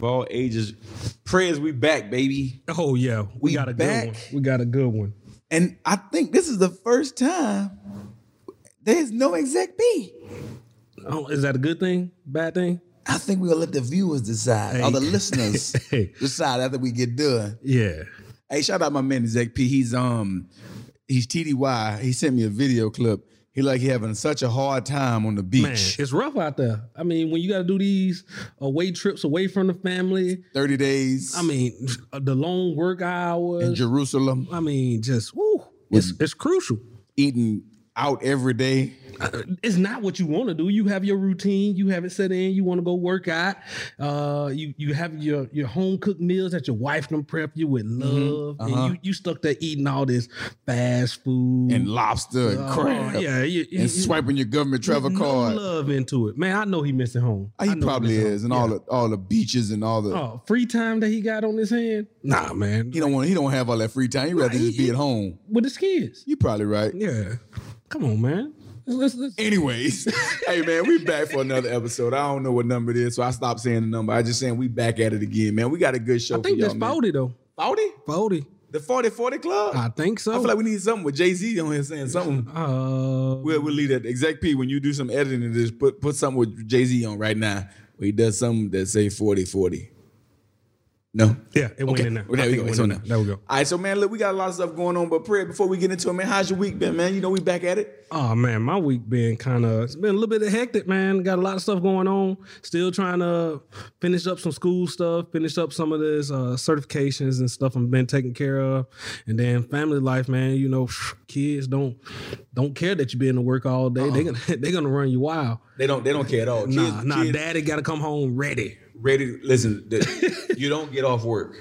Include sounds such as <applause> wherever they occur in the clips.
of all ages. Prayers, we back, baby. Oh yeah, we, We got a back. good one. We got a good one. And I think this is the first time there's no exec B. Oh, is that a good thing? Bad thing? I think we'll let the viewers decide, or the listeners Hey. <laughs> decide after we get done. Yeah. Hey, shout out my man Exec P. He's um he's TDY. He sent me a video clip. He like he having such a hard time on the beach. Man, it's rough out there. I mean, when you got to do these away trips away from the family, 30 days I mean, the long work hours in. Jerusalem, I mean, just woo, it's it's crucial. eating out every day. Uh, It's not what you want to do. You have your routine. You have it set in. You want to go work out. Uh, you you have your your home cooked meals that your wife can prep you with love, Uh-huh. and you you stuck there eating all this fast food and lobster and Oh, crab yeah, you, and you- swiping your government travel no card. love into it, man. I know he missing home. He probably missing is, home. and all Yeah. the all the beaches and all the. oh free time that he got on his hand. Nah, man, He don't want. He don't have all that free time. He rather Right, just be at home. with his kids. You probably right. Yeah, come on, man. Let's, <laughs> let's, Anyways, <laughs> hey man, we back for another episode. I don't know what number it is, so I stopped saying the number. I just saying we back at it again, man. We got a good show I think for that's forty though. 40? Forty. The 40 40 Club? I think so. I feel like we need something with Jay Z on here saying something. uh, We'll, we'll leave that. Exec P, when you do some editing of this, put put something with Jay Z on right now where he does something that say 40 40. No? yeah, it went Okay. in there. Well, there we go. it on in there. we go. All right, so man, look, we got a lot of stuff going on, but prayer before we get into it, man, how's your week been, man? You know, we back at it. Oh man, my week been kind of it's been a little bit hectic, man. Got a lot of stuff going on. Still trying to finish up some school stuff, finish up some of this uh, certifications and stuff I've been taking care of, and then family life, man. You know, kids don't don't care that you be in the work all day. They gonna <laughs> they gonna run you wild. They don't they don't care at all. Kids, Nah, nah, kids daddy got to come home ready. Ready listen. the- <laughs> you don't get off work.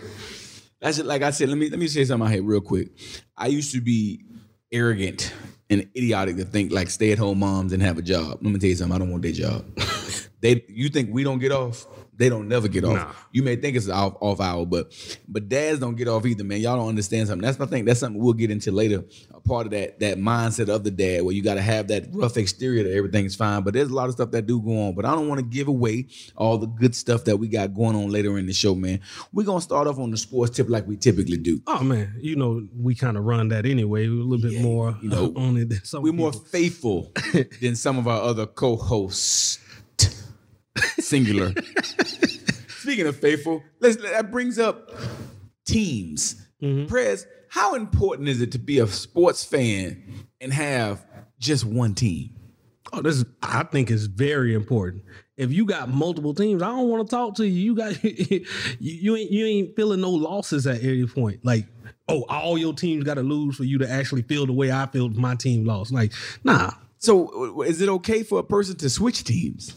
That's it. Like I said, let me let me say something out here real quick. I used to be arrogant and idiotic to think like stay at home moms and have a job. Let me tell you something. I don't want their job. <laughs> they you think we don't get off? They don't never get off. Nah. You may think it's off off hour, but but dads don't get off either, man. Y'all don't understand something. That's my thing. That's something we'll get into later. A part of that that mindset of the dad where you got to have that rough exterior that everything's fine. But there's a lot of stuff that do go on. But I don't want to give away all the good stuff that we got going on later in the show, man. We're gonna start off on the sports tip like we typically do. Oh man, you know we kind of run that anyway. We're a little bit more you know, <laughs> on it than some. We're more faithful <laughs> than some of our other co-hosts. Singular. <laughs> Speaking of faithful, let's that brings up teams. Mm-hmm. Prez, how important is it to be a sports fan and have just one team? Oh, this is, I think is very important. If you got multiple teams, I don't want to talk to you. You got <laughs> you, you ain't you ain't feeling no losses at any point. Like, oh, all your teams got to lose for you to actually feel the way I feel my team lost. Like, nah. So, is it okay for a person to switch teams?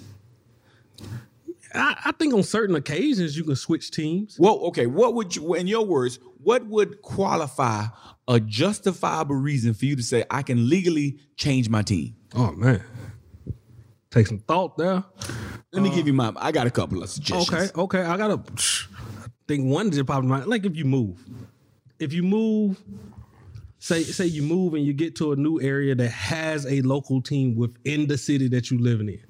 I, I think on certain occasions you can switch teams. Well, okay. What would you, in your words, what would qualify a justifiable reason for you to say I can legally change my team? Oh man, take some thought there. Let me uh, give you my. I got a couple of suggestions. Okay, okay. I gotta I think one just popped in my like if you move. If you move, say say you move and you get to a new area that has a local team within the city that you're living in.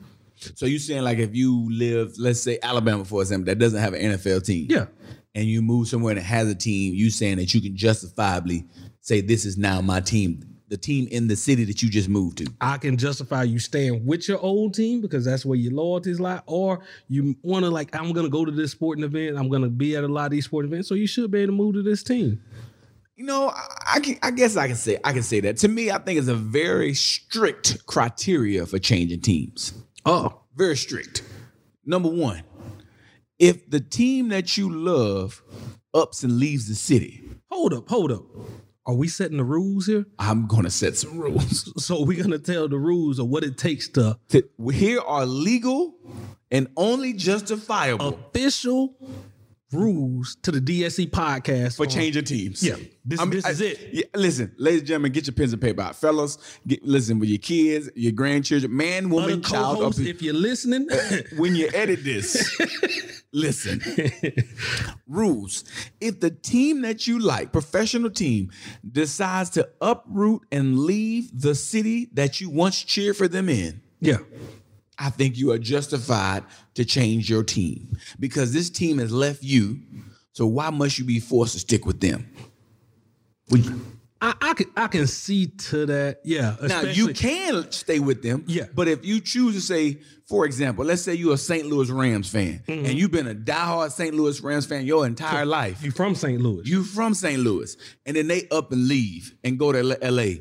So you saying like if you live, let's say Alabama, for example, that doesn't have an NFL team. Yeah. And you move somewhere that has a team, you saying that you can justifiably say this is now my team, the team in the city that you just moved to. I can justify you staying with your old team because that's where your loyalties lie, or you want to like, I'm gonna go to this sporting event, I'm gonna be at a lot of these sporting events, so you should be able to move to this team. You know, I, I, can, I guess I can say I can say that. To me, I think it's a very strict criteria for changing teams. Oh, Very strict. Number one, if the team that you love ups and leaves the city, hold up, hold up. Are we setting the rules here? I'm gonna set some rules. <laughs> So we're gonna tell the rules of what it takes to To- Here are legal and only justifiable official rules to the DSC podcast for on- changing teams. Yeah, this- this is it. Yeah, listen, ladies and gentlemen, get your pens and paper out, fellas. Get, listen with your kids, your grandchildren, man, woman, child. Up, if you're listening, <laughs> when you edit this, <laughs> listen. Rules. If the team that you like, professional team, decides to uproot and leave the city that you once cheered for them in, yeah, I think you are justified to change your team because this team has left you. So why must you be forced to stick with them? I, I can I can see to that. Yeah. now you can stay with them. Yeah. But if you choose to say, for example, let's say you're a St. Louis Rams fan Mm-hmm. and you've been a diehard St. Louis Rams fan your entire life. you from St. Louis. You from St. Louis, and then they up and leave and go to L- LA.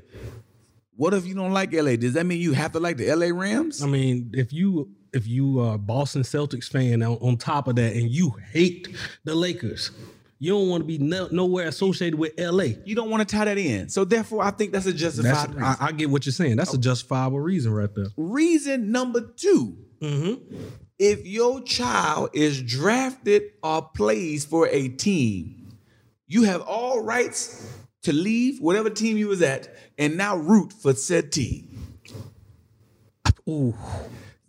What if you don't like LA? Does that mean you have to like the LA Rams? I mean, if you if you are a Boston Celtics fan on, on top of that, and you hate the Lakers, you don't want to be no, nowhere associated with LA. You don't want to tie that in. So therefore, I think that's a That's reason. I, I get what you're saying. That's a oh. justifiable reason right there. reason number 2 mm-hmm. If your child is drafted or plays for a team, you have all rights to leave whatever team you was at and now root for said team. Ooh,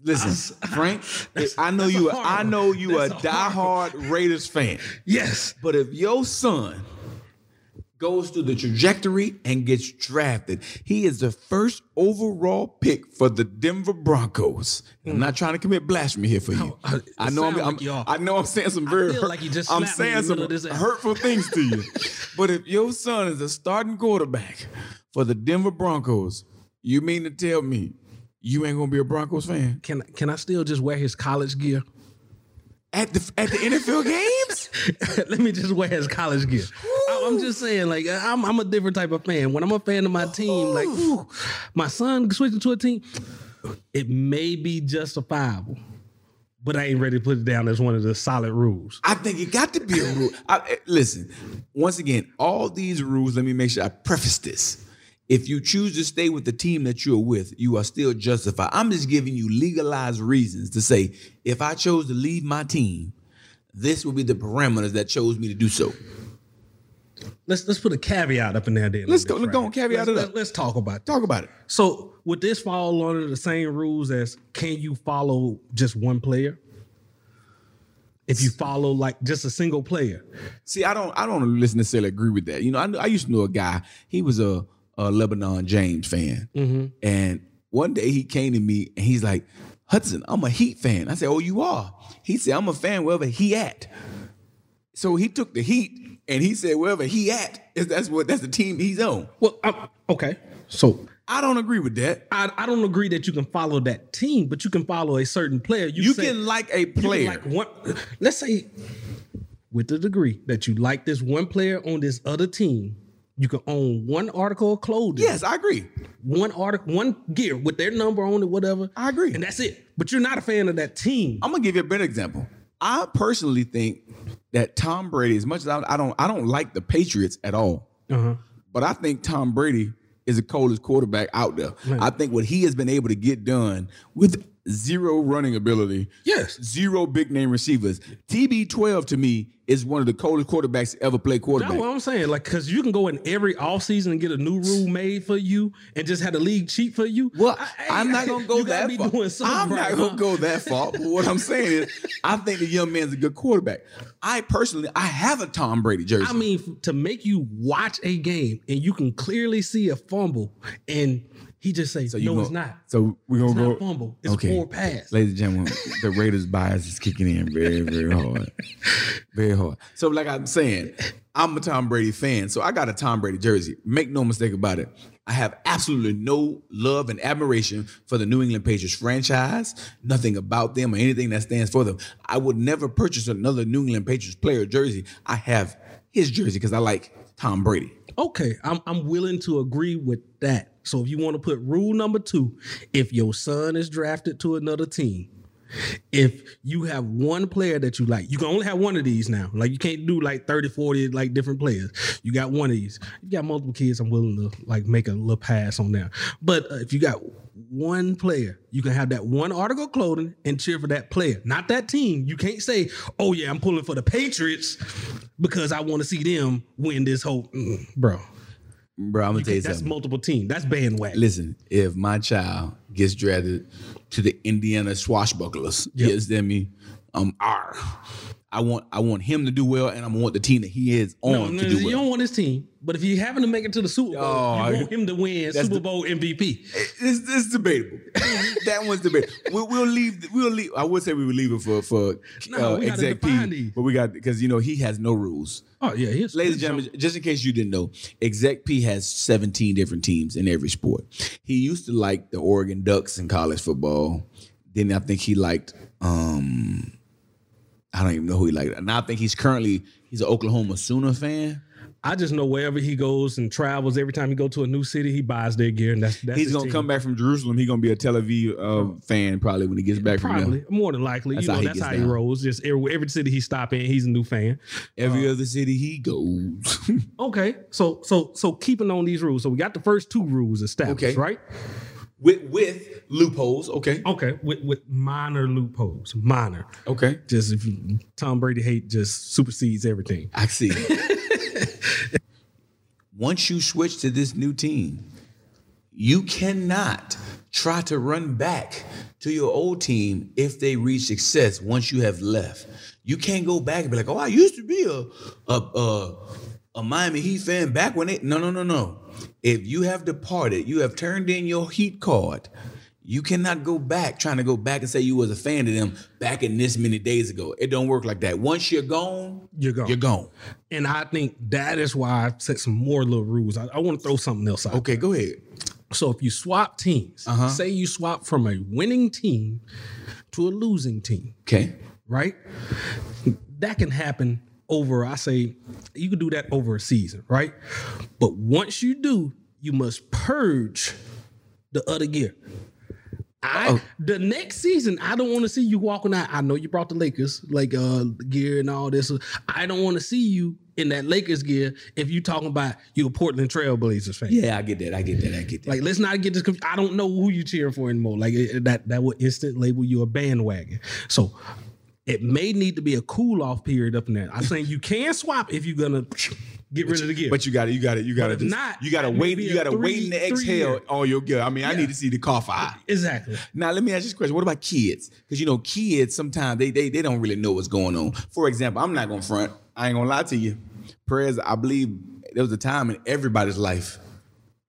Listen, Frank, <laughs> I know you. I know you a That's a hard diehard Raiders fan. yes. But if your son goes through the trajectory and gets drafted, he is the first overall pick for the Denver Broncos. I'm hmm. not trying to commit blasphemy here for you. Oh, I know I'm, sound I'm-. I know I'm saying some very hurt- like I'm slapped me in saying some middle of this hurtful things to you. <laughs> but if your son is a starting quarterback for the Denver Broncos, you mean to tell me you ain't gonna be a Broncos fan Can can I still just wear his college gear? at the at the NFL games? <laughs> Let me just wear his college gear. I'm just saying, like I'm, I'm a different type of fan. When I'm a fan of my team, like ooh, my son switching to a team, it may be justifiable, but I ain't ready to put it down as one of the solid rules. I think it got to be a rule. I, eh, listen, once again, all these rules, let me make sure I preface this. If you choose to stay with the team that you're with, you are still justified. I'm just giving you legalized reasons to say, if I chose to leave my team, this would be the parameters that chose me to do so. Let's let's put a caveat up in there. Then Let's go- this, let's go right? caveat Let's- it up. Let's talk about that. Talk about it. So would this fall under the same rules as can you follow just one player? If you follow like just a single player, See, I don't, I don't necessarily agree with that. You know, I, I used to know a guy. He was a, a LeBron James fan, mm-hmm. and one day he came to me and he's like, "Hudson, I'm a Heat fan." I said, "Oh, you are?" He said, "I'm a fan wherever he at." So he took the Heat and he said, "Wherever he at, is that's what that's the team he's on." well, i okay. So I don't agree with that. I, I don't agree that you can follow that team, but you can follow a certain player. You, You say- can like a player. like one. Let's say, with the degree that you like this one player on this other team, you can own one article of clothing. yes, I agree. one article, one gear with their number on it, whatever. I agree. and that's it. But you're not a fan of that team. I'm gonna give you a better example. I personally think that Tom Brady, as much as I, I don't, I don't like the Patriots at all. Uh-huh. But I think Tom Brady is the coldest quarterback out there. I think what he has been able to get done with zero running ability, Yes. zero big name receivers. TB12 to me is one of the coldest quarterbacks to ever play quarterback. That's what I'm saying. Like, cause you can go in every offseason and get a new rule made for you and just have the league cheat for you. Well, I- I'm not <laughs> gonna go that far. I'm right, not gonna huh? go that far. But what I'm saying is, I think the young man's a good quarterback. I personally, I have a Tom Brady jersey. I mean, to make you watch a game and you can clearly see a fumble and he just say, you no, go- it's not. So we're gonna It's go fumble. It's Okay. four pass. Ladies and gentlemen, the Raiders bias is kicking in very, very hard. Very hard. So, like I'm saying, I'm a Tom Brady fan. So I got a Tom Brady jersey. Make no mistake about it. I have absolutely no love and admiration for the New England Patriots franchise, nothing about them or anything that stands for them. I would never purchase another New England Patriots player jersey. I have his jersey because I like Tom Brady. Okay, I'm I'm willing to agree with that. So if you want to put rule number two, if your son is drafted to another team, if you have one player that you like, you can only have one of these now. Like you can't do like 30, 40 like different players. You got one of these. If You got multiple kids, I'm willing to like make a little pass on there. But uh, if you got one player, you can have that one article clothing and cheer for that player, not that team. You can't say, "Oh yeah, I'm pulling for the Patriots because I want to see them win this whole." Mm, bro, Bro, I'm gonna tell you that's something. multiple team. That's bandwagon. Listen, if my child gets drafted to the Indiana Swashbucklers, you understand me? Um, R. I want I want him to do well, and I want the team that he is on No, to do you well. don't want his team, but if you happen to make it to the Super Bowl, Oh, you want him to win Super the- Bowl MVP. It's, it's debatable. <laughs> that one's debatable. We'll, we'll leave. We'll leave. I would say we would leave it for for No, uh, we gotta exec define P, but we got because you know he has no rules. Oh yeah, he's Ladies and gentlemen, just in case you didn't know, Exec P has 17 different teams in every sport. He used to like the Oregon Ducks in college football. Then I think he liked um I don't even know who he liked. Now I think he's currently he's an Oklahoma Sooner fan. I just know wherever he goes and travels, every time he go to a new city, he buys their gear, and that's that's he's gonna team. come back from Jerusalem. He's gonna be a Tel Aviv uh, fan probably when he gets back from Probably, there. more than likely. That's you how know, he that's how he rolls. Just every, every city he stop in, he's a new fan. Every Uh, other city he goes. <laughs> Okay, so so so keeping on these rules. So we got the first two rules established, Okay. right? With with loopholes. Okay. Okay, with with minor loopholes, minor. Okay. Just if you, Tom Brady hate just supersedes everything. I see. <laughs> Once you switch to this new team, you cannot try to run back to your old team if they reach success once you have left. You can't go back and be like, "Oh, I used to be a a a, a Miami Heat fan back when it." No, no, no, no. If you have departed, you have turned in your Heat card. You cannot go back trying to go back and say you was a fan of them back in this many days ago. It don't work like that. Once you're gone, You're gone. You're gone. And I think that is why I've set some more little rules. I, I want to throw something else out. Okay, go ahead. So if you swap teams, Uh-huh. say you swap from a winning team to a losing team, Okay. right? That can happen over, I say, you can do that over a season, right? But once you do, you must purge the other gear. I the next season, I don't want to see you walking out. I know you brought the Lakers like uh gear and all this. I don't want to see you in that Lakers gear if you're talking about you a Portland Trailblazers fan. Yeah, I get that. I get that. I get that. Like, let's not get this. Conf- I don't know who you cheering for anymore. Like that, that would instant label you a bandwagon. So it may need to be a cool off period up in there. I'm saying you can swap if you're gonna get rid of the gear. but you got to, you got to, you got to not, you got to wait, you got to wait in the exhale on your gear. I mean, I need to see the cough eye. exactly. Now, let me ask you this question: What about kids? Because you know, kids sometimes they they they don't really know what's going on. For example, I'm not gonna front. I ain't gonna lie to you. Perez, I believe there was a time in everybody's life.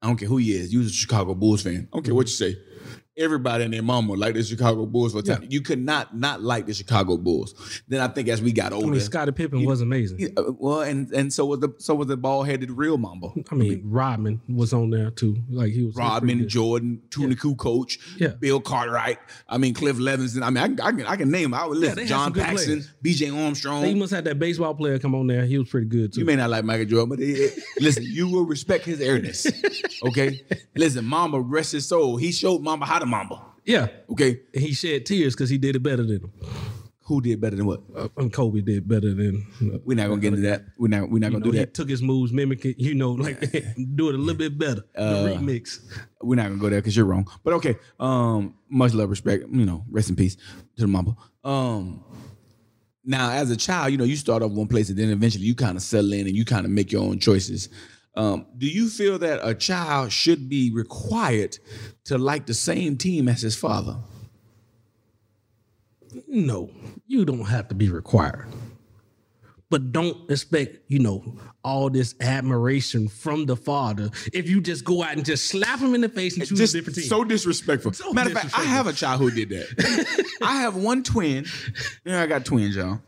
I don't care who he is. You was a Chicago Bulls fan. I don't care what you say. Everybody and their mama like the Chicago Bulls for a time. You could not not like the Chicago Bulls. Then I think as we got I older, mean, Scottie Pippen was amazing. Yeah, uh, well, and and so was the so was the ball headed real Mamba. I mean, Rodman was on there too. Like he was he was Rodman. Jordan, Toni Kukoc, Yeah. Bill Cartwright. I mean Cliff Levingston. I mean I, can- I can I can name. I would list they had John Paxson, B.J. Armstrong. He must have that baseball player come on there. He was pretty good too. you may not like Michael Jordan, but it- listen, you will respect his airness. <laughs> Okay, listen, Mamba rest his soul. He showed Mamba how to Mamba. yeah, Okay, and he shed tears because he did it better than him. who did better than what? Uh, and Kobe did better than. uh, We're not gonna get into that. We're not. We're not gonna know, do that. he took his moves, mimic it. You know, like <laughs> do it a little bit better. Uh, the remix. We're not gonna go there because you're wrong. But okay, um, much love, respect. You know, rest in peace to the Mamba. Um, now as a child, you know, you start off one place and then eventually you kind of settle in and you kind of make your own choices. Um, do you feel that a child should be required to like the same team as his father? No, you don't have to be required. But don't expect, you know, all this admiration from the father if you just go out and just slap him in the face and choose Just a different team. so disrespectful. So Matter of fact, I have a child who did that. <laughs> I have one twin. Yeah, I got twins, y'all.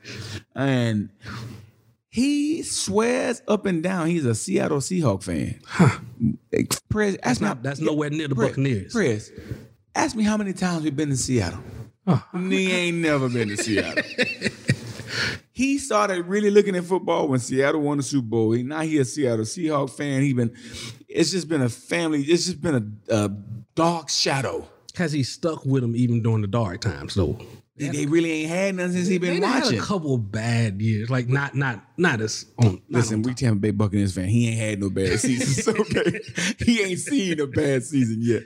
And he swears up and down he's a Seattle Seahawk fan. Prez, ask me not- that's nowhere near the Prez, Buccaneers. Prez, ask me how many times we've been to Seattle. He ain't never been to Seattle. <laughs> he started really looking at football when Seattle won the Super Bowl. He, now he a Seattle Seahawk fan. He been, it's just been a family. It's just been a, a dark shadow. Has he stuck with him even during the dark times though? They, they really ain't had none since he They been had watching. a couple bad years, like not not not as on. not Listen, on we Tampa Bay Buccaneers fan. He ain't had no bad <laughs> seasons. Okay, he ain't seen a bad season yet.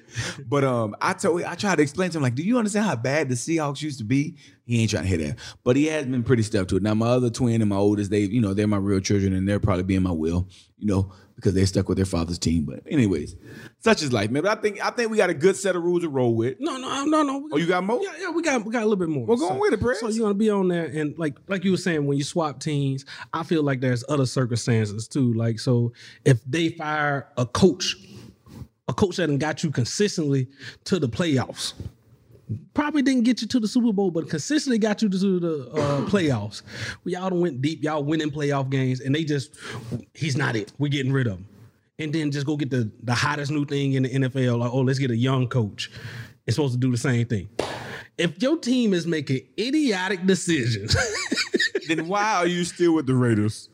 But um, I told I tried to explain to him like, do you understand how bad the Seahawks used to be? He ain't trying to hit that. But he has been pretty stuck to it. Now my other twin and my oldest, they you know they're my real children, and they're probably being my will, you know, because they stuck with their father's team. But anyways, such is life, man. But I think I think we got a good set of rules to roll with. No, no, no, no. Oh, you got more? Yeah, yeah, we got we got a little bit more. Well, go on with it, Prez. So you're gonna be on there, and like like you were saying, when you swap teams, I feel like there's other circumstances too. Like so, if they fire a coach, a coach that got you consistently to the playoffs, probably didn't get you to the Super Bowl, but consistently got you to the uh, <coughs> playoffs. Well, y'all went deep, y'all winning playoff games, and they just he's not it. We're getting rid of him. And then just go get the the hottest new thing in the NFL. Like, oh, let's get a young coach. It's supposed to do the same thing. If your team is making idiotic decisions, <laughs> then why are you still with the Raiders?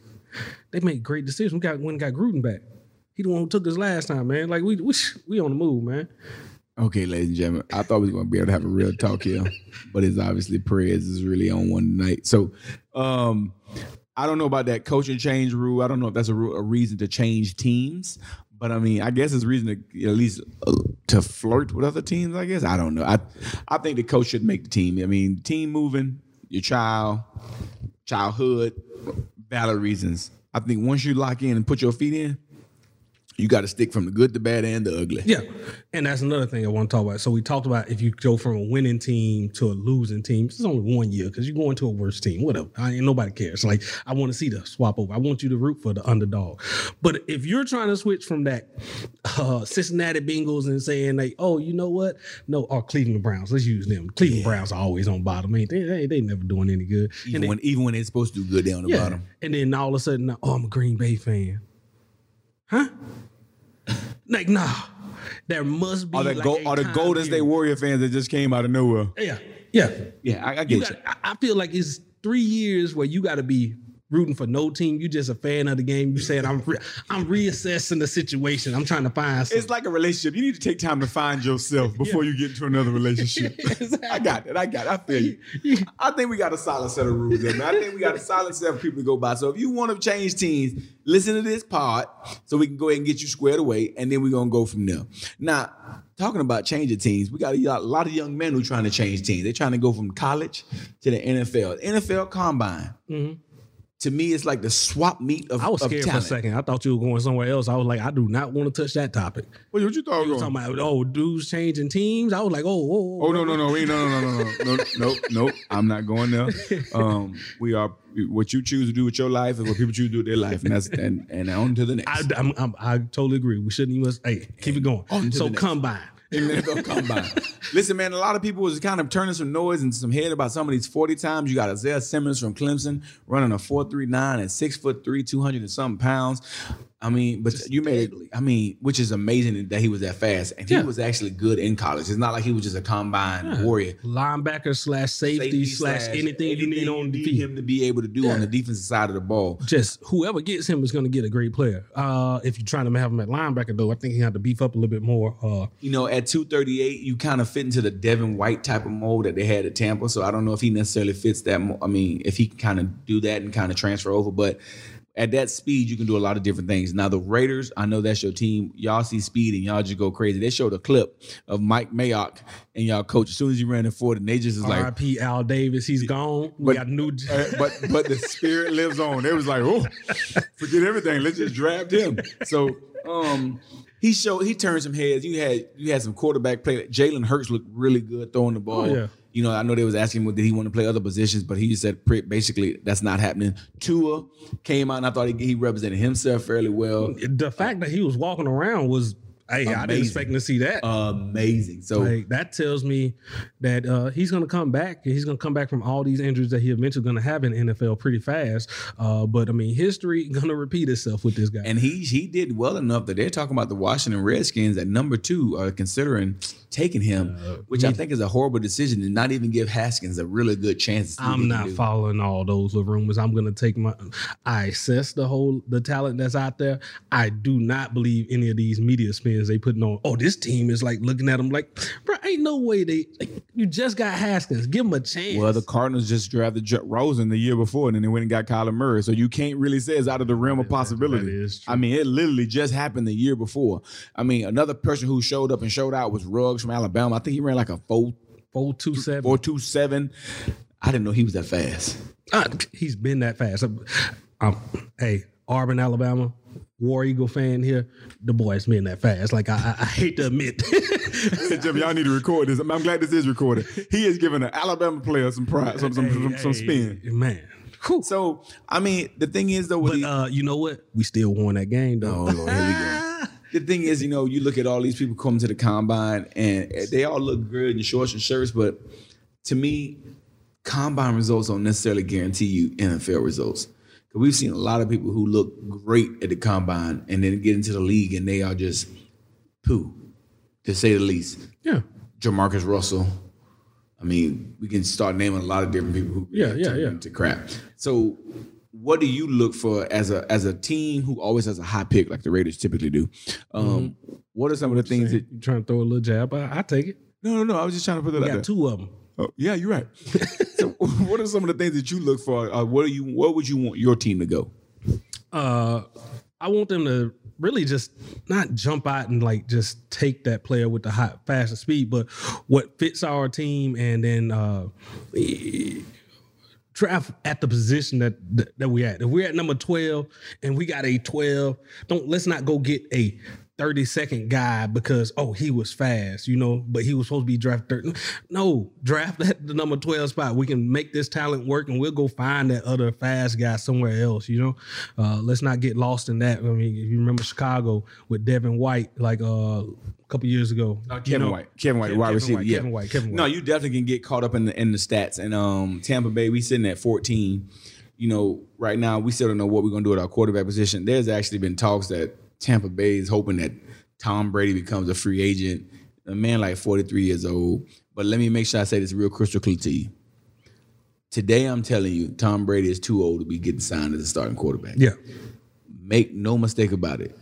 they make great decisions. We got when got Gruden back. He the one who took us last time, man. Like we we, we on the move, man. Okay, ladies and gentlemen, I thought we was gonna be able to have a real talk here, but it's obviously Perez is really on one night. So, um, I don't know about that coaching change rule. I don't know if that's a, a reason to change teams, but I mean, I guess it's reason to at least uh, to flirt with other teams. I guess I don't know. I I think the coach should make the team. I mean, team moving, your child, childhood, valid reasons. I think once you lock in and put your feet in, you got to stick from the good, the bad, and the ugly. Yeah, and that's another thing I want to talk about. So we talked about if you go from a winning team to a losing team, it's only one year because you're going to a worse team. Whatever, I ain't nobody cares. Like I want to see the swap over. I want you to root for the underdog. But if you're trying to switch from that uh, Cincinnati Bengals and saying like, oh, you know what? No, or Cleveland Browns. Let's use them. Cleveland Browns are always on bottom. Ain't they? They, they never doing any good. Even and then, when even when they're supposed to do good, on the yeah, bottom. and then all of a sudden, oh, I'm a Green Bay fan. Huh? like, nah. There must be Are the like go, are the Golden State. Warrior fans that just came out of nowhere? Yeah, yeah. Yeah, I, I get you. got, I I feel like it's three years where you got to be rooting for no team. You just a fan of the game. You said I'm re- I'm reassessing the situation. I'm trying to find. It's like a relationship. You need to take time to find yourself <laughs> before you get into another relationship. <laughs> Exactly. I got it. I got it. I feel you. <laughs> I think we got a solid set of rules there, man. I think we got a solid set of people to go by. So if you want to change teams, listen to this pod so we can go ahead and get you squared away, and then we're gonna go from there. Now, talking about changing teams, we got a lot of young men who are trying to change teams. They're trying to go from college to the NFL. NFL combine. Mm-hmm to me it's like the swap meet of I was scared for a second. I thought you were going somewhere else. I was like, I do not want to touch that topic. What you thought? You talking about oh, dudes changing teams. I was like, oh, oh, oh, no, no, no, no, no, no, no, no, no, no. I'm not going there. <laughs> Um, we are what you choose to do with your life is what people choose to do with their life, and that's and and on to the next. I, I totally agree. We shouldn't even hey keep it going. so combine next. combine. in the NFL combine. Listen, man, a lot of people was kind of turning some noise and some head about some of these 40 times. You got Isaiah Simmons from Clemson running a 439 and six foot three, 200 and something pounds. I mean, but you made it, I mean, which is amazing that he was that fast. And he was actually good in college. It's not like he was just a combine warrior. Linebacker slash safety, slash, anything, you need on need field. him to be able to do on the defensive side of the ball. just whoever gets him is going to get a great player. Uh, if you're trying to have him at linebacker, though, I think he had to beef up a little bit more. Uh, you know, at 238, you kind of fit into the Devin White type of mold that they had at Tampa. So I don't know if he necessarily fits that. Mo- I mean, if he can kind of do that and kind of transfer over, but at that speed, you can do a lot of different things. Now, the Raiders, I know that's your team. Y'all see speed and y'all just go crazy. They showed a clip of Mike Mayock and y'all coach as soon as he ran it forward, and they just was like, R.I.P. Al Davis, he's gone. We But- got new. <laughs> Uh, but but the spirit lives on. It was like, oh, forget everything. Let's just draft him. So um, he showed he turned some heads. You had you had some quarterback play. Jalen Hurts looked really good throwing the ball. Oh, yeah. You know, I know they was asking him did he want to play other positions, but he just said basically that's not happening. Tua came out and I thought he, he represented himself fairly well. the fact that he was walking around was, hey, I didn't expect to see that. Amazing. So like that tells me that uh, he's going to come back. and He's going to come back from all these injuries that he eventually going to have in the NFL pretty fast. Uh, but I mean, history <laughs> going to repeat itself with this guy. And he he did well enough that they're talking about the Washington Redskins at number two are considering taking him, which I think is a horrible decision, to not even give Haskins a really good chance. to see what he I'm not do. following all those rumors. I'm gonna take my. I assess the whole the talent that's out there. I do not believe any of these media spins they putting on. Oh, this team is like looking at them like, bro, ain't no way they. Like, you just got Haskins. Give him a chance. Well, the Cardinals just drafted J- Rosen the year before, and then they went and got Kyler Murray. So you can't really say it's out of the realm of possibility. that is true. I mean, it literally just happened the year before. I mean, another person who showed up and showed out was Ruggs from Alabama. I think he ran like a four four two seven. four two seven. I didn't know he was that fast. Uh, he's been that fast. Um, um, hey, Auburn, Alabama, War Eagle fan here. The boy's been that fast. Like I, I, I hate to admit. Jim, y'all need to record this. I'm glad this is recorded. He is giving an Alabama player some pride, some some, some, some spin. Hey, man. So I mean, the thing is though, with But the- uh, you know what? We still won that game though. Oh, Lord, here we go. The thing is, you know, you look at all these people coming to the combine and they all look good in shorts and shirts, but to me, combine results don't necessarily guarantee you NFL results. Because we've seen a lot of people who look great at the combine and then get into the league and they are just poo, to say the least. Yeah. Jamarcus Russell. I mean, we can start naming a lot of different people who Yeah, yeah, yeah. into crap. So, what do you look for as a as a team who always has a high pick like the Raiders typically do? Um, Mm-hmm. What are some of the things that? You trying to throw a little jab? I, I take it. No, no, no. I was just trying to put that We out there. got two of them. Oh, yeah, you're right. <laughs> so, <laughs> what are some of the things that you look for? Uh, what do you? What would you want your team to go? uh I want them to really just not jump out and like just take that player with the hot faster speed, but what fits our team and then uh draft at the position that, that that we at. If we're at number 12 and we got a 12, don't let's not go get a 30 second guy because oh he was fast, you know, but he was supposed to be drafted 30. No, draft at the number 12 spot. We can make this talent work and we'll go find that other fast guy somewhere else, you know. Uh, let's not get lost in that. I mean, if you remember Chicago with Devin White like uh, couple years ago. you Kevin know, White, Kevin White, Kevin wide receiver. White, yeah. Kevin White, Kevin White. No, you definitely can get caught up in the in the stats. And um, Tampa Bay, we sitting at 14. You know, right now we still don't know what we're gonna do at our quarterback position. There's actually been talks that Tampa Bay is hoping that Tom Brady becomes a free agent. A man like 43 years old. But let me make sure I say this real crystal clear to you. Today, I'm telling you, Tom Brady is too old to be getting signed as a starting quarterback Yeah. make no mistake about it.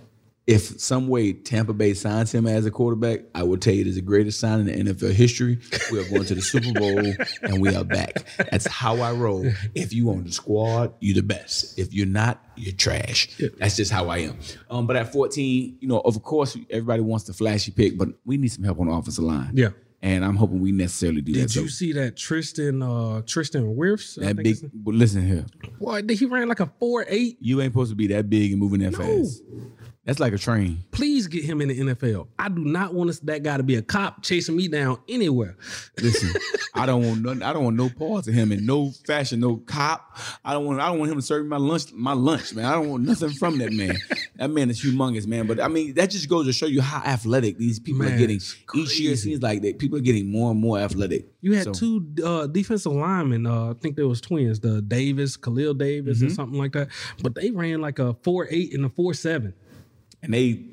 If some way Tampa Bay signs him as a quarterback, I will tell you it is the greatest sign in the NFL history. We are going to the Super Bowl <laughs> and we are back. That's how I roll. If you on the squad, you're the best. If you're not, you're trash. That's just how I am. Um, but at 14, you know, of course, everybody wants the flashy pick, but we need some help on the offensive line. Yeah. And I'm hoping we necessarily do Did that. Did you So see that Tristan uh Tristan Wirfs? I that big, listen here. Boy, he ran like a four eight. You ain't supposed to be that big and moving that fast. That's like a train. Please get him in the NFL. I do not want that guy to be a cop chasing me down anywhere. Listen, <laughs> I don't want nothing. I don't want no parts of him in no fashion, no cop. I don't want. I don't want him to serve me my lunch. My lunch, man. I don't want nothing from that man. <laughs> That man is humongous, man. But I mean, that just goes to show you how athletic these people Man, are getting. Each year it seems like that people are getting more and more athletic. You had So- two uh, defensive linemen. Uh, I think there was twins, the Davis, Khalil Davis, Mm-hmm. or something like that. But they ran like a four eight and a four seven. And they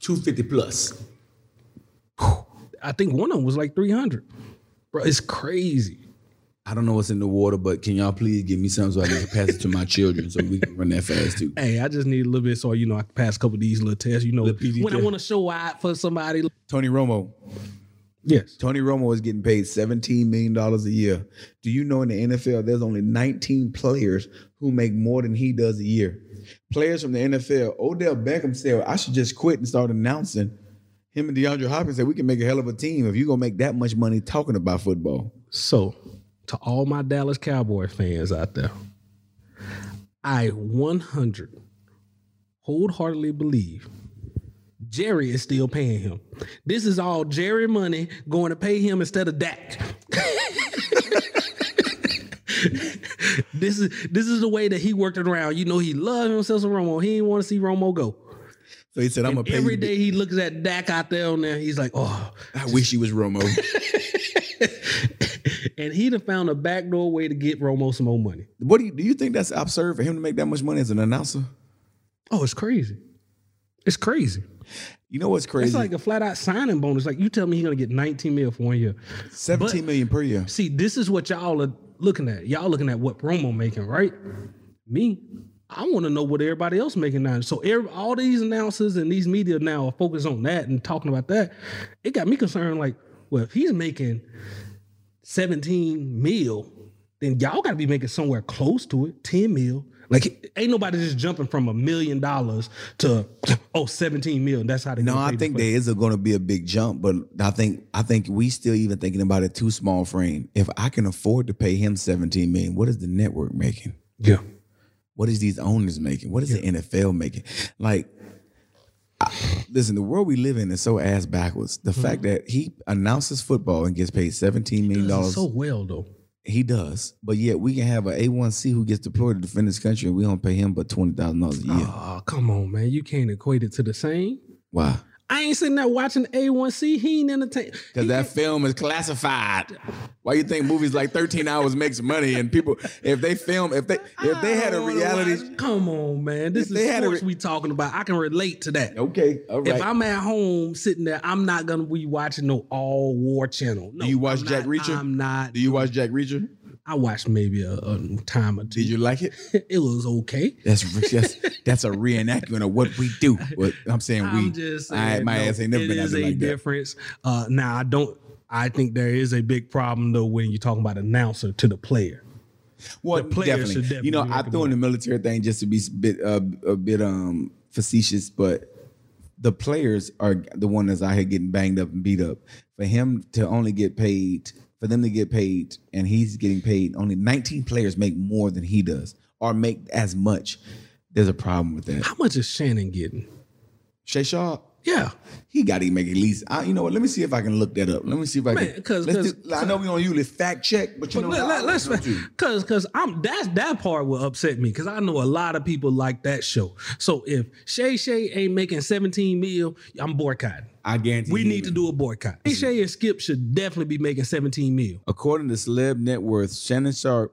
two fifty plus. I think one of them was like three hundred. Bro, it's crazy. I don't know what's in the water, but can y'all please give me some so I can <laughs> pass it to my children so we can run that fast too. Hey, I just need a little bit so you know I can pass a couple of these little tests. You know, Little PD when I want to show out for somebody. Tony Romo, Yes. Tony Romo is getting paid $17 million a year. Do you know in the NFL, there's only 19 players who make more than he does a year? Players from the NFL, Odell Beckham said, I should just quit and start announcing. Him and DeAndre Hopkins said, we can make a hell of a team if you're going to make that much money talking about football. So, to all my Dallas Cowboy fans out there, I 100 wholeheartedly believe Jerry is still paying him. This is all Jerry money going to pay him instead of Dak. <laughs> this is this is the way that he worked it around. You know, he loved himself some Romo. He didn't want to see Romo go. So he said, I'm to pay Every day he looks at Dak out there on there. He's like, oh, I wish he was Romo. <laughs> and he'd have found a backdoor way to get Romo some more money. what do you, do you think that's absurd for him to make that much money as an announcer? Oh, it's crazy. It's crazy. You know what's crazy? It's like a flat out signing bonus. Like you tell me he's gonna get 19 mil for one year. 17 million per year. See, this is what y'all are looking at. Y'all looking at what Romo making, right? Me, I want to know what everybody else making now. So every, all these announcers and these media now are focused on that and talking about that. It got me concerned. Like, well, if he's making 17 mil, then y'all got to be making somewhere close to it, 10 mil. Like ain't nobody just jumping from a million dollars to oh 17 million. That's how they No, gonna I pay the think there is going to be a big jump, but I think I think we still even thinking about it too small frame. If I can afford to pay him 17 million, what is the network making? Yeah. What is these owners making? What is the NFL making? Like, I- listen, the world we live in is so ass backwards. The Mm-hmm. fact that he announces football and gets paid 17 million dollars, so well though. He does. But yet we can have an A1C who gets deployed to defend this country, and we don't pay him but twenty thousand dollars a year. Oh, come on, man. You can't equate it to the same. Why? I ain't sitting there watching A1C. He ain't entertained. Because that film is classified. Why you think movies like 13 hours makes money and people if they film if they if they had a reality Come on, man. This is sports re- we talking about. I can relate to that. Okay, all right. If I'm at home sitting there, I'm not gonna be watching no all war channel. No, Do you watch I'm Jack not- Reacher? I'm not. Do you watch Jack Reacher? I watched maybe a, a time or two. Did you like it? <laughs> it was okay. That's that's that's a <laughs> reenactment of what we do. But I'm saying we. I'm just saying, I, my no, ass ain't never been out a there like that. difference. Uh, now I don't. I think there is a big problem though when you're talking about announcer to the player. Well, The definitely. definitely You know, I threw in the military thing just to be a bit uh, a bit um facetious, but the players are the one that's out here getting banged up and beat up. For him to only get paid, for them to get paid, and he's getting paid. Only 19 players make more than he does, or make as much. There's a problem with that. How much is Shannon getting? Shay Shaw, Yeah, he got to make at least. I, you know what? Let me see if I can look that up. Let me see if I Man, can. 'cause- let's 'cause- do- I know we're don't usually fact check, but you know, Let, us cause cause I'm that's that part will upset me because I know a lot of people like that show. So if Shay Shay ain't making 17 mil, I'm boycotting. I guarantee We need ain't to do a boycott. Shay Shay and Skip should definitely be making 17 mil. According to Celeb Net Worth, Shannon Sharpe,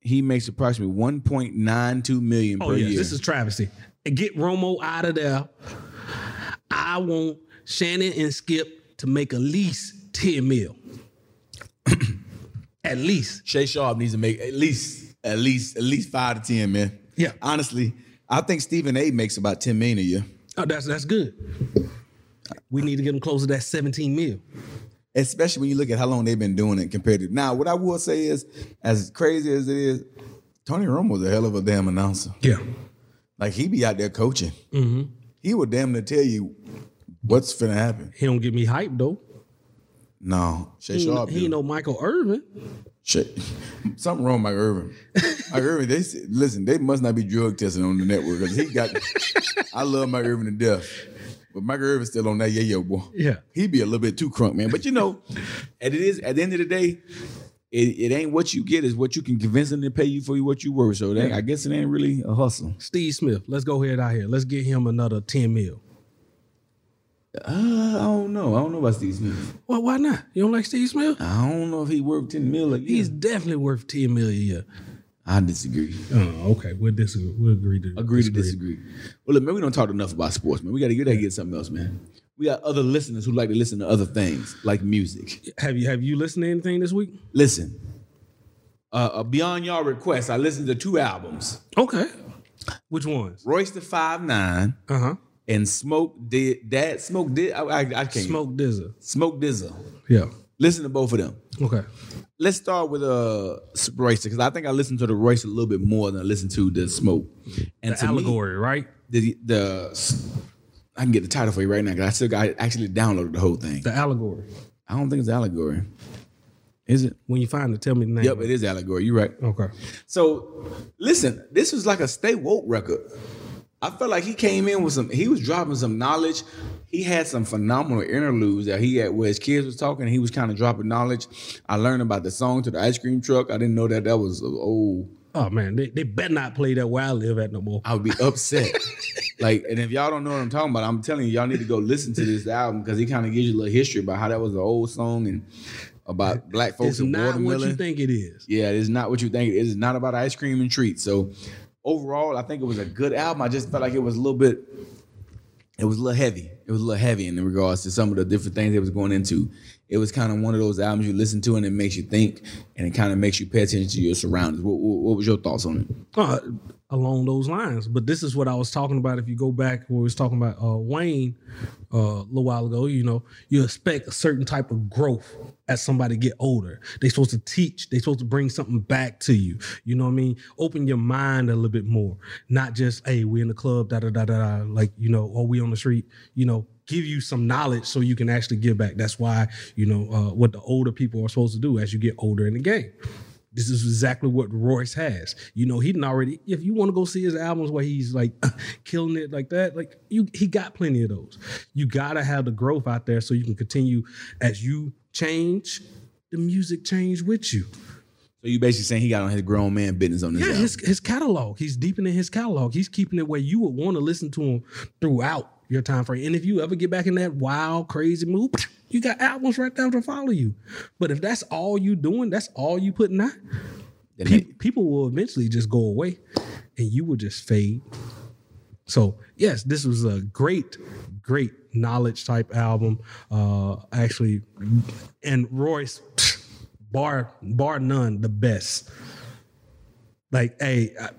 he makes approximately 1.92 million Oh per yeah, year. this is travesty. Get Romo out of there. I want Shannon and Skip to make at least 10 mil. at least. Shay Sharp needs to make at least at least at least five to ten, man. Yeah. Honestly, I think Stephen A makes about 10 million a year. Oh, that's that's good. We need to get them close to that 17 mil. Especially when you look at how long they've been doing it compared to now. What I will say is, as crazy as it is, Tony Romo's a hell of a damn announcer. Yeah. Like he be out there coaching. Mm-hmm. He would damn near tell you what's finna happen. He don't get me hyped though. No, Shay He, Sharp. he ain't no Michael Irvin. Shit. <laughs> Something wrong with Mike Irvin. Mike Irvin, they listen, they must not be drug testing on the network because he got <laughs> I love Mike Irvin to death. But Mike Irvin's still on that yayo boy. Yeah. He be a little bit too crunk, man. But you know, and it is at the end of the day, it, it ain't what you get, is what you can convince them to pay you for what you worth. So that, I guess it ain't really a hustle. Steve Smith. Let's go ahead out here. Let's get him another 10 mil. Uh, I don't know. I don't know about Steve Smith. Well, why not? You don't like Steve Smith? I don't know if he worth 10 mil a year. He's definitely worth 10 mil a year. I disagree. Oh, okay. We'll disagree. We'll agree to Agree to disagree. Well, look, man, we don't talk enough about sports, man. We gotta, we gotta get something else, man. We got other listeners who like to listen to other things, like music. Have you have you listened to anything this week? Listen, uh, uh, beyond your request, I listened to two albums: Okay. Which ones? Royce the Five Nine Uh huh. and Smoke Did Dad Smoke Did. I, I, I can't Smoke Dizza. Smoke Dizzle. Yeah. Listen to both of them. Okay. Let's start with uh Royce because I think I listened to the Royce a little bit more than I listened to the Smoke. And The to me, allegory, right? the the I can get the title for you right now because I still got I actually downloaded the whole thing. The allegory. I don't think it's allegory. Is it? When you find it, tell me the name. Yep, it is allegory. You're right. Okay. So listen, this was like a stay woke record. I felt like he came in with some. He was dropping some knowledge. He had some phenomenal interludes that he had where his kids was talking. He was kind of dropping knowledge. I learned about the song to the ice cream truck. I didn't know that that was uh, old. Oh man, they, they better not play that where I live at no more. I would be upset. <laughs> like, and if y'all don't know what I'm talking about, I'm telling you, y'all need to go listen to this album because he kind of gives you a little history about how that was an old song and about black folks in Watermelon. It's and not what you think it is. Yeah, it is not what you think. It is not about ice cream and treats. So overall, I think it was a good album. I just felt like it was a little bit, it was a little heavy. It was a little heavy in regards to some of the different things it was going into. It was kind of one of those albums you listen to and it makes you think, and it kind of makes you pay attention to your surroundings. What, what, what was your thoughts on it? uh, along those lines. But this is what I was talking about. If you go back, where we was talking about uh, Wayne uh, a little while ago, you know, you expect a certain type of growth as somebody get older. They supposed to teach. They supposed to bring something back to you. You know what I mean? Open your mind a little bit more, not just hey, we in the club, da da da da, like you know, or we on the street. You know, give you some knowledge so you can actually give back. That's why you know uh, what the older people are supposed to do as you get older in the game. This is exactly what Royce has. You know, he didn't already. If you want to go see his albums where he's like <laughs> killing it like that, like you, he got plenty of those. You gotta have the growth out there so you can continue as you change. The music change with you. So you basically saying he got on his grown man business on this Yeah, album. his his catalog. He's deepening his catalog. He's keeping it where you would want to listen to him throughout your time frame. And if you ever get back in that wild, crazy mood, you got albums right there to follow you. But if that's all you doing, that's all you putting out, pe- they- people will eventually just go away, and you will just fade. So yes, this was a great, great knowledge type album. Uh, actually, and Royce, <sniffs> bar bar none, the best. Like, hey, I-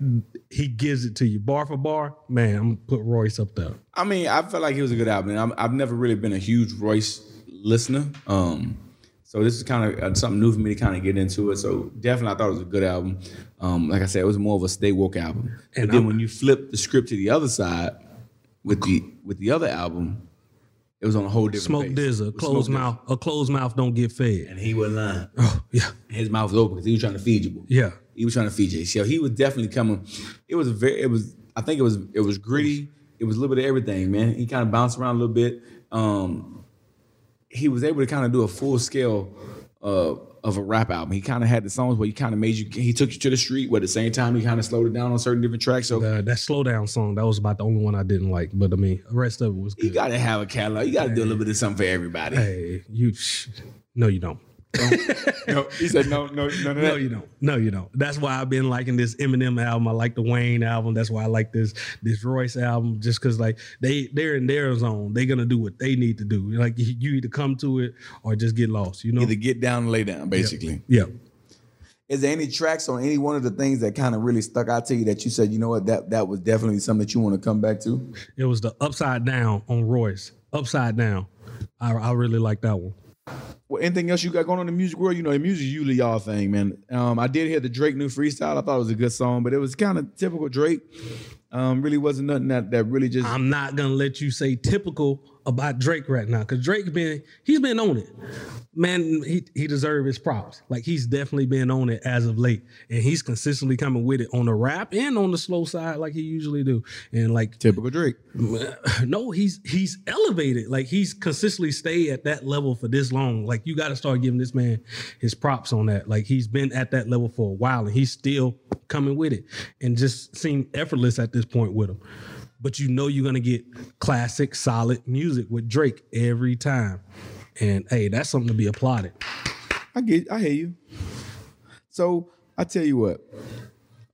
he gives it to you bar for bar. Man, I'm gonna put Royce up there. I mean, I felt like it was a good album. I'm, I've never really been a huge Royce listener. Um, so this is kind of something new for me to kind of get into it. So definitely, I thought it was a good album. Um, like I said, it was more of a stay woke album. And And then I'm- when you flip the script to the other side with the with the other album, it was on a whole different. Smoke. Dizza, closed mouth. A closed mouth don't get fed. and he wasn't lying. Oh yeah, His mouth was open because he was trying to feed you. yeah. He was trying to feed you. So he was definitely coming. It was a very. It was. I think it was. It was gritty. It was a little bit of everything, man. He kind of bounced around a little bit. Um, he was able to kind of do a full scale uh, of a rap album. He kind of had the songs where he kind of made you. He took you to the street, but at the same time he kind of slowed it down on certain different tracks. So Uh, that slow down song that was about the only one I didn't like. But I mean, the rest of it was you got to have a catalog. You got to do a little bit of something for everybody. hey, you. Sh- no, you don't. No, <laughs> he said no, no, none of No, you don't. No, you don't. That's why I've been liking this Eminem album. I like the Wayne album. That's why I like this this Royce album. Just because like they they're in their zone. They're gonna do what they need to do. Like you you either come to it or just get lost. You know. Either get down and lay down, basically. yeah. Is there any tracks on any one of the things that kind of really stuck out to you that you said, you know what, that that was definitely something that you want to come back to? It was the upside down on Royce. Upside down. I I really like that one. Well, anything else you got going on in the music world? You know, the music usually y'all thing, man. Um, I did hear the Drake new freestyle. I thought it was a good song, but it was kind of typical Drake. Um, really wasn't nothing that that really just. I'm not gonna let you say typical about Drake right now because Drake been he's been on it. Man, he he deserves his props. Like he's definitely been on it as of late, and he's consistently coming with it on the rap and on the slow side like he usually do. And like Typical Drake. <laughs> no, he's he's elevated. Like he's consistently stayed at that level for this long. Like you got to start giving this man his props on that. Like he's been at that level for a while, and he's still coming with it, and just seem effortless at this point with him. But you know you're gonna get classic, solid music with Drake every time, and hey, that's something to be applauded. I get, I hear you. So I tell you what,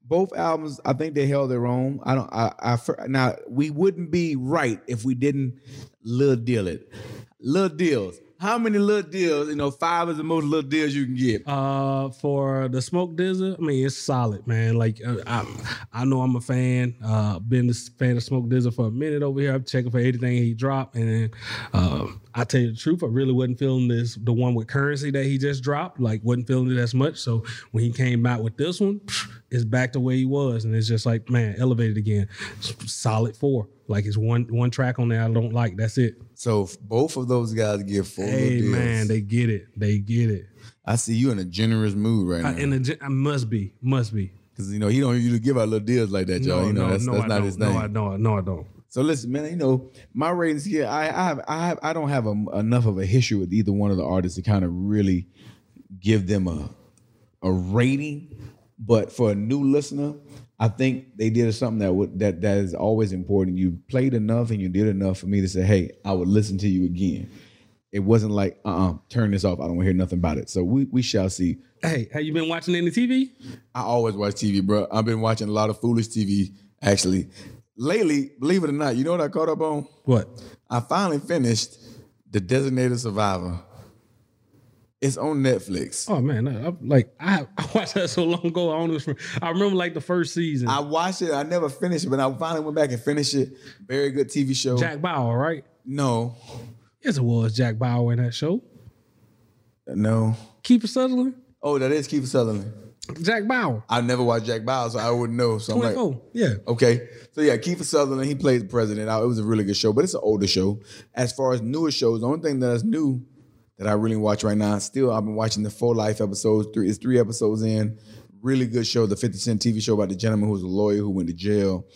both albums, I think they held their own. I don't. I, I now we wouldn't be right if we didn't little deal it. Little deals. How many little deals? You know, five is the most little deals you can get. Uh, for the Smoke Dizza, I mean it's solid, man. Like uh, I, I know I'm a fan. Uh, been a fan of Smoke Dizza for a minute over here. I'm checking for anything he dropped, and then, uh, I tell you the truth, I really wasn't feeling this. The one with currency that he just dropped, like wasn't feeling it as much. So when he came out with this one, it's back to where he was, and it's just like man, elevated again. Solid four. Like it's one one track on there I don't like. That's it. So if both of those guys get full Hey deals. man, they get it. They get it. I see you in a generous mood right Uh, now. gen- I must be, must be. Because you know he don't usually give out little deals like that, y'all. No, you know no, that's, no, that's I not don't. his thing. No, I don't. No, I don't. So listen, man. You know my ratings here. I I have I have I don't have a, enough of a history with either one of the artists to kind of really give them a a rating. But for a new listener, I think they did something that would that that is always important. You played enough and you did enough for me to say, hey, I would listen to you again. It wasn't like, uh, uh turn this off. I don't want to hear nothing about it. So we we shall see. Hey, have you been watching any TV? I always watch TV, bro. I've been watching a lot of foolish TV, actually. lately, believe it or not, you know what I caught up on? What? I finally finished The Designated Survivor. It's on Netflix. Oh man, I, I- like I, <laughs> I watched that so long ago. I don't even. I remember like the first season. I watched it. I never finished it, but I finally went back and finished it. Very good TV show. Jack Bauer, right? no, Yes, it was Jack Bauer in that show. no. Kiefer Sutherland, Oh, that is Keith Sutherland. Jack Bauer, I've never watched Jack Bauer, so I wouldn't know. So I'm like, yeah, Okay. So yeah, Kiefer Sutherland, he plays the president. It was a really good show, but it's an older show. As far as newer shows, the only thing that's new that I really watch right now, still I've been watching the For Life episodes. Three it's three episodes in. Really good show. The 50 Cent TV show about the gentleman who was a lawyer who went to jail.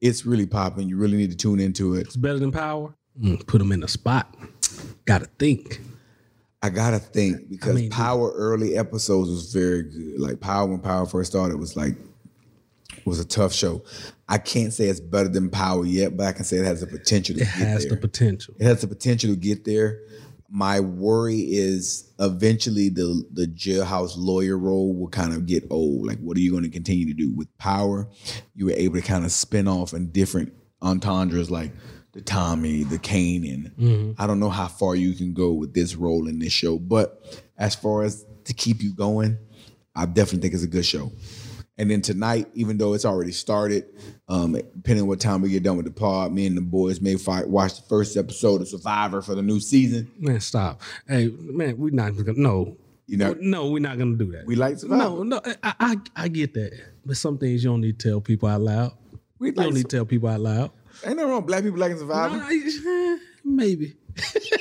It's really popping. You really need to tune into it. it's better than Power. Mm, put him in the spot. Got to think. I gotta think because mean, Power early episodes was very good. Like Power when Power first started was like was a tough show. I can't say it's better than Power yet, but I can say it has the potential to It get has there. the potential. it has the potential to get there. My worry is eventually the the jailhouse lawyer role will kind of get old. Like, what are you going to continue to do with power? You were able to kind of spin off in different entendres, like the Tommy, the Kane, and mm-hmm. I don't know how far you can go with this role in this show. But as far as to keep you going, I definitely think it's a good show. And then tonight, even though it's already started, um, depending on what time we get done with the pod, me and the boys may fight, watch the first episode of Survivor for the new season. Man, stop. Hey, man, we're not gonna. No, You know, no, we're not gonna do that. we like Survivor. no, no, I, I, I get that, but some things you don't need to tell people out loud. we You don't need to tell people out loud. Ain't no wrong. Black people liking Survivor. No, I- <laughs> maybe. That's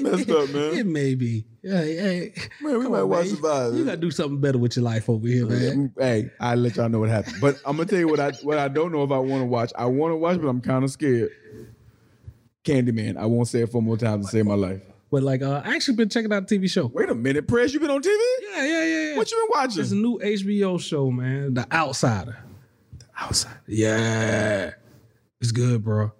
messed up, man. It may be. Hey, hey. Man, we Come might on, watch man. Survivor. You gotta do something better with your life over here, man. Hey, I'll let y'all know what happened. But I'm gonna tell you what I what I don't know if I want to watch. I want to watch, but I'm kind of scared. Candyman. I won't say it four more times to save my life. But like, uh, I actually been checking out a TV show. Wait a minute, Press. You been on TV? Yeah, yeah, yeah. yeah. What you been watching? It's a new HBO show, man. The Outsider. The Outsider. Yeah, it's good, bro.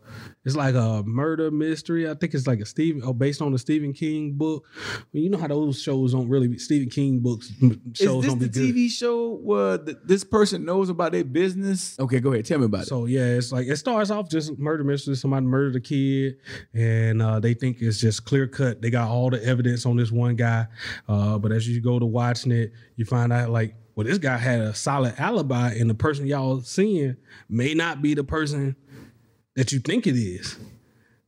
It's like a murder mystery. I think it's like a Stephen, oh, based on the Stephen King book. I mean, you know how those shows don't really Stephen King books shows don't good. Is this the. TV show where th- this person knows about their business? Okay, go ahead. Tell me about it. So yeah, it's like it starts off just murder mystery. Somebody murdered a kid, and uh, they think it's just clear cut. They got all the evidence on this one guy, uh, but as you go to watching it, you find out like, well, this guy had a solid alibi, and the person y'all seeing may not be the person that you think it is.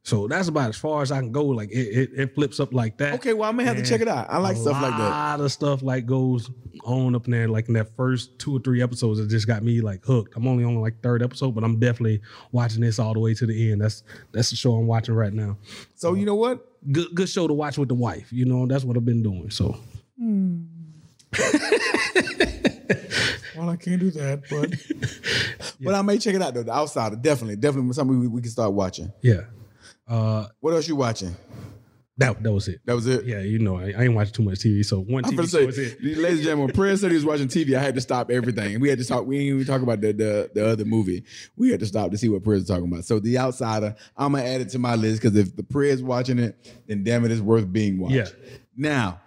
So that's about as far as I can go. Like it, it, it flips up like that. Okay, well, I'm gonna have to check it out. I like stuff like that. A lot of stuff like goes on up in there. Like in that first two or three episodes, it just got me like hooked. I'm only on like third episode, but I'm definitely watching this all the way to the end. That's that's the show I'm watching right now. So you know what? Good good show to watch with the wife. You know, that's what I've been doing. So hmm. <laughs> Well, I can't do that, but <laughs> but I may check it out though. The Outsider, definitely, definitely something we, we can start watching. yeah, uh, What else you watching? that that was it. That was it. Yeah, you know, I, I ain't watching too much TV. So one TV say, is it. ladies and gentlemen, Perez said he was watching TV, I had to stop everything. We had to talk. We didn't even talk about the, the the other movie. We had to stop to see what was talking about. So, The Outsider, I'm gonna add it to my list because if the is watching it, then damn it, it's worth being watched. Yeah. Now,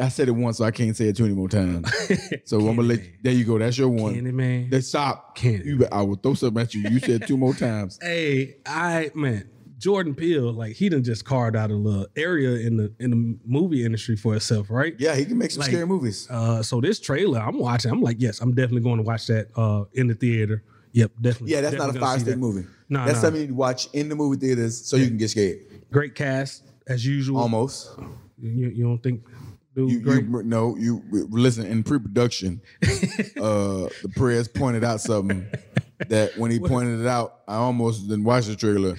I said it once, so I can't say it too many more times. <laughs> So I'm gonna let. There you go. That's your one. Candy man. Then stop. Candy. You, I will throw something at you. You said two more times. <laughs> Hey, I man, Jordan Peele, like he done just carved out a little area in the in the movie industry for itself, right? Yeah, he can make some Like, scary movies. Uh, so this trailer, I'm watching. I'm like, yes, I'm definitely going to watch that uh, in the theater. Yep, definitely. Yeah, that's not a definitely gonna fire see stick movie. No, that's no. something you watch in the movie theaters so you can get scared. Great cast as usual. Almost. You, you don't think, dude? You, great. you no, you listen in pre-production. <laughs> uh, the press pointed out something that when he pointed it out, I almost didn't watch the trailer.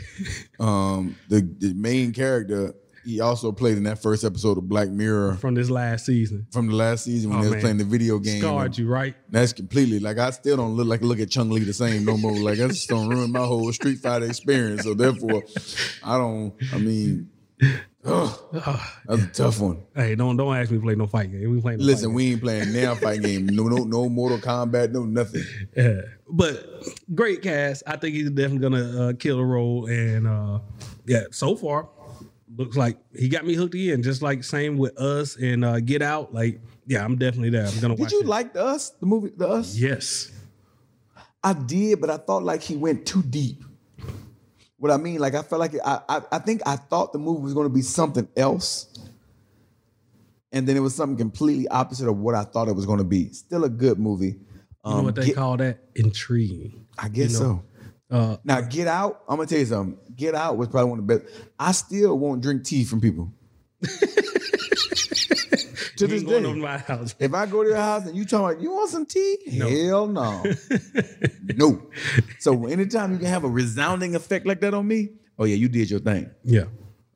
Um, the the main character, he also played in that first episode of Black Mirror from this last season from the last season when Oh, they was playing the video game. scarred you, right? That's completely like I still don't look like look at Chun-Li the same no more. Like that's just gonna ruin my whole Street Fighter experience. So therefore, I don't. I mean, ugh, that's a tough one. Hey, don't don't ask me to play no fight game. We playing. No Listen, we ain't playing now <laughs> fight game. No, no, no Mortal Kombat. No nothing. Yeah, but great cast. I think he's definitely gonna uh, kill a role, and uh, yeah, so far looks like he got me hooked in. Just like same with us and uh, Get Out. Like, yeah, I'm definitely there. I'm gonna Did watch. you it. like the Us? The movie, the Us? Yes, I did, but I thought like he went too deep. What I mean, like I felt like I, I, I think I thought the movie was going to be something else, and then it was something completely opposite of what I thought it was going to be. Still a good movie. You know what they Get- call that? Intriguing. I guess you know, so. Uh, Now, Get Out. I'm gonna tell you something. Get Out was probably one of the best. I still won't drink tea from people. <laughs> <laughs> to this day, over my house. if I go to your house and you talking about you want some tea, No. hell no, <laughs> no. So anytime you can have a resounding effect like that on me, oh yeah, you did your thing. Yeah.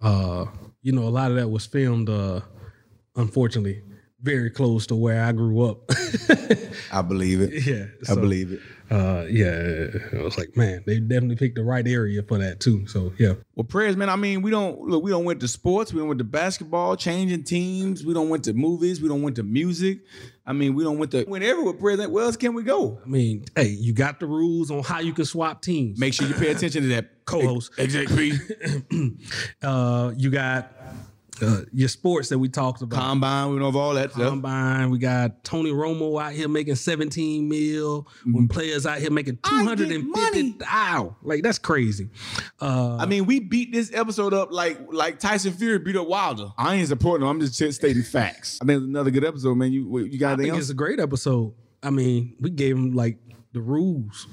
Uh, you know, a lot of that was filmed, uh, unfortunately, very close to where I grew up. <laughs> I believe it. yeah. I believe it. Uh, yeah. I was like, man, they definitely picked the right area for that too. So yeah. Well, prayers, man. I mean, we don't look. We don't went to sports. We don't went to basketball, changing teams. We don't went to movies. We don't went to music. I mean, we don't went to went everywhere. Prayers. Where else can we go? I mean, hey, you got the rules on how you can swap teams. Make sure you pay attention to that <laughs> Co-host. Exactly. <clears throat> uh, you got uh, your sports that we talked about. Combine. We know of all that stuff. Combine. We got Tony Romo out here making 17 mil. When players out here making Mm-hmm. I get 250 money. Ow. Like that's crazy. Uh, I mean, we beat this episode up like like Tyson Fury beat up Wilder. I ain't supporting him. I'm just stating <laughs> facts. I think it's another good episode, man. You you got I anything think else? it's a great episode. I mean, we gave him like the rules.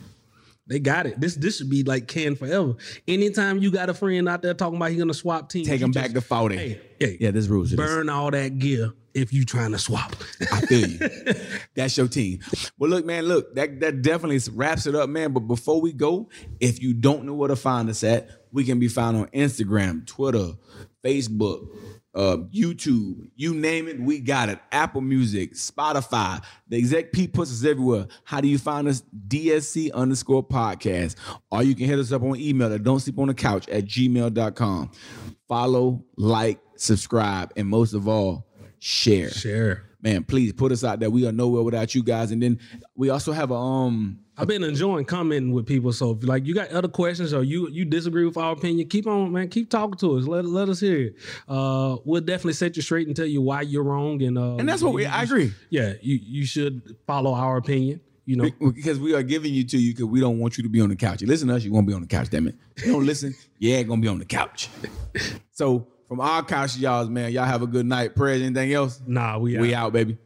They got it. This this should be like Ken forever. Anytime you got a friend out there talking about he gonna swap teams, Take him back to 40. Hey, hey, Yeah, this rules. burn all that gear if you trying to swap. I feel you. <laughs> That's your team. Well, look, man, look, that, that definitely wraps it up, man. But before we go, if you don't know where to find us at, we can be found on Instagram, Twitter, Facebook, uh, YouTube, you name it, we got it. Apple Music, Spotify. The exec P puts us everywhere. How do you find us? DSC underscore podcast. Or you can hit us up on email at don't sleep on the couch at gmail.com. Follow, like, subscribe, and most of all, share Share. Man, please put us out there. We are nowhere without you guys. And then we also have a um I've been enjoying commenting with people. So if like you got other questions or you you disagree with our opinion, keep on, man. Keep talking to us. Let let us hear it. Uh, we'll definitely set you straight and tell you why you're wrong. And uh, and that's what we I agree. Yeah, you you should follow our opinion. You know, Because we are giving you to you because we don't want you to be on the couch. You listen to us, you won't be on the couch, damn it. You don't listen, <laughs> yeah, gonna be on the couch. So from our couch y'all's, man, y'all have a good night. Prayers, anything else? nah, we We out. out, baby.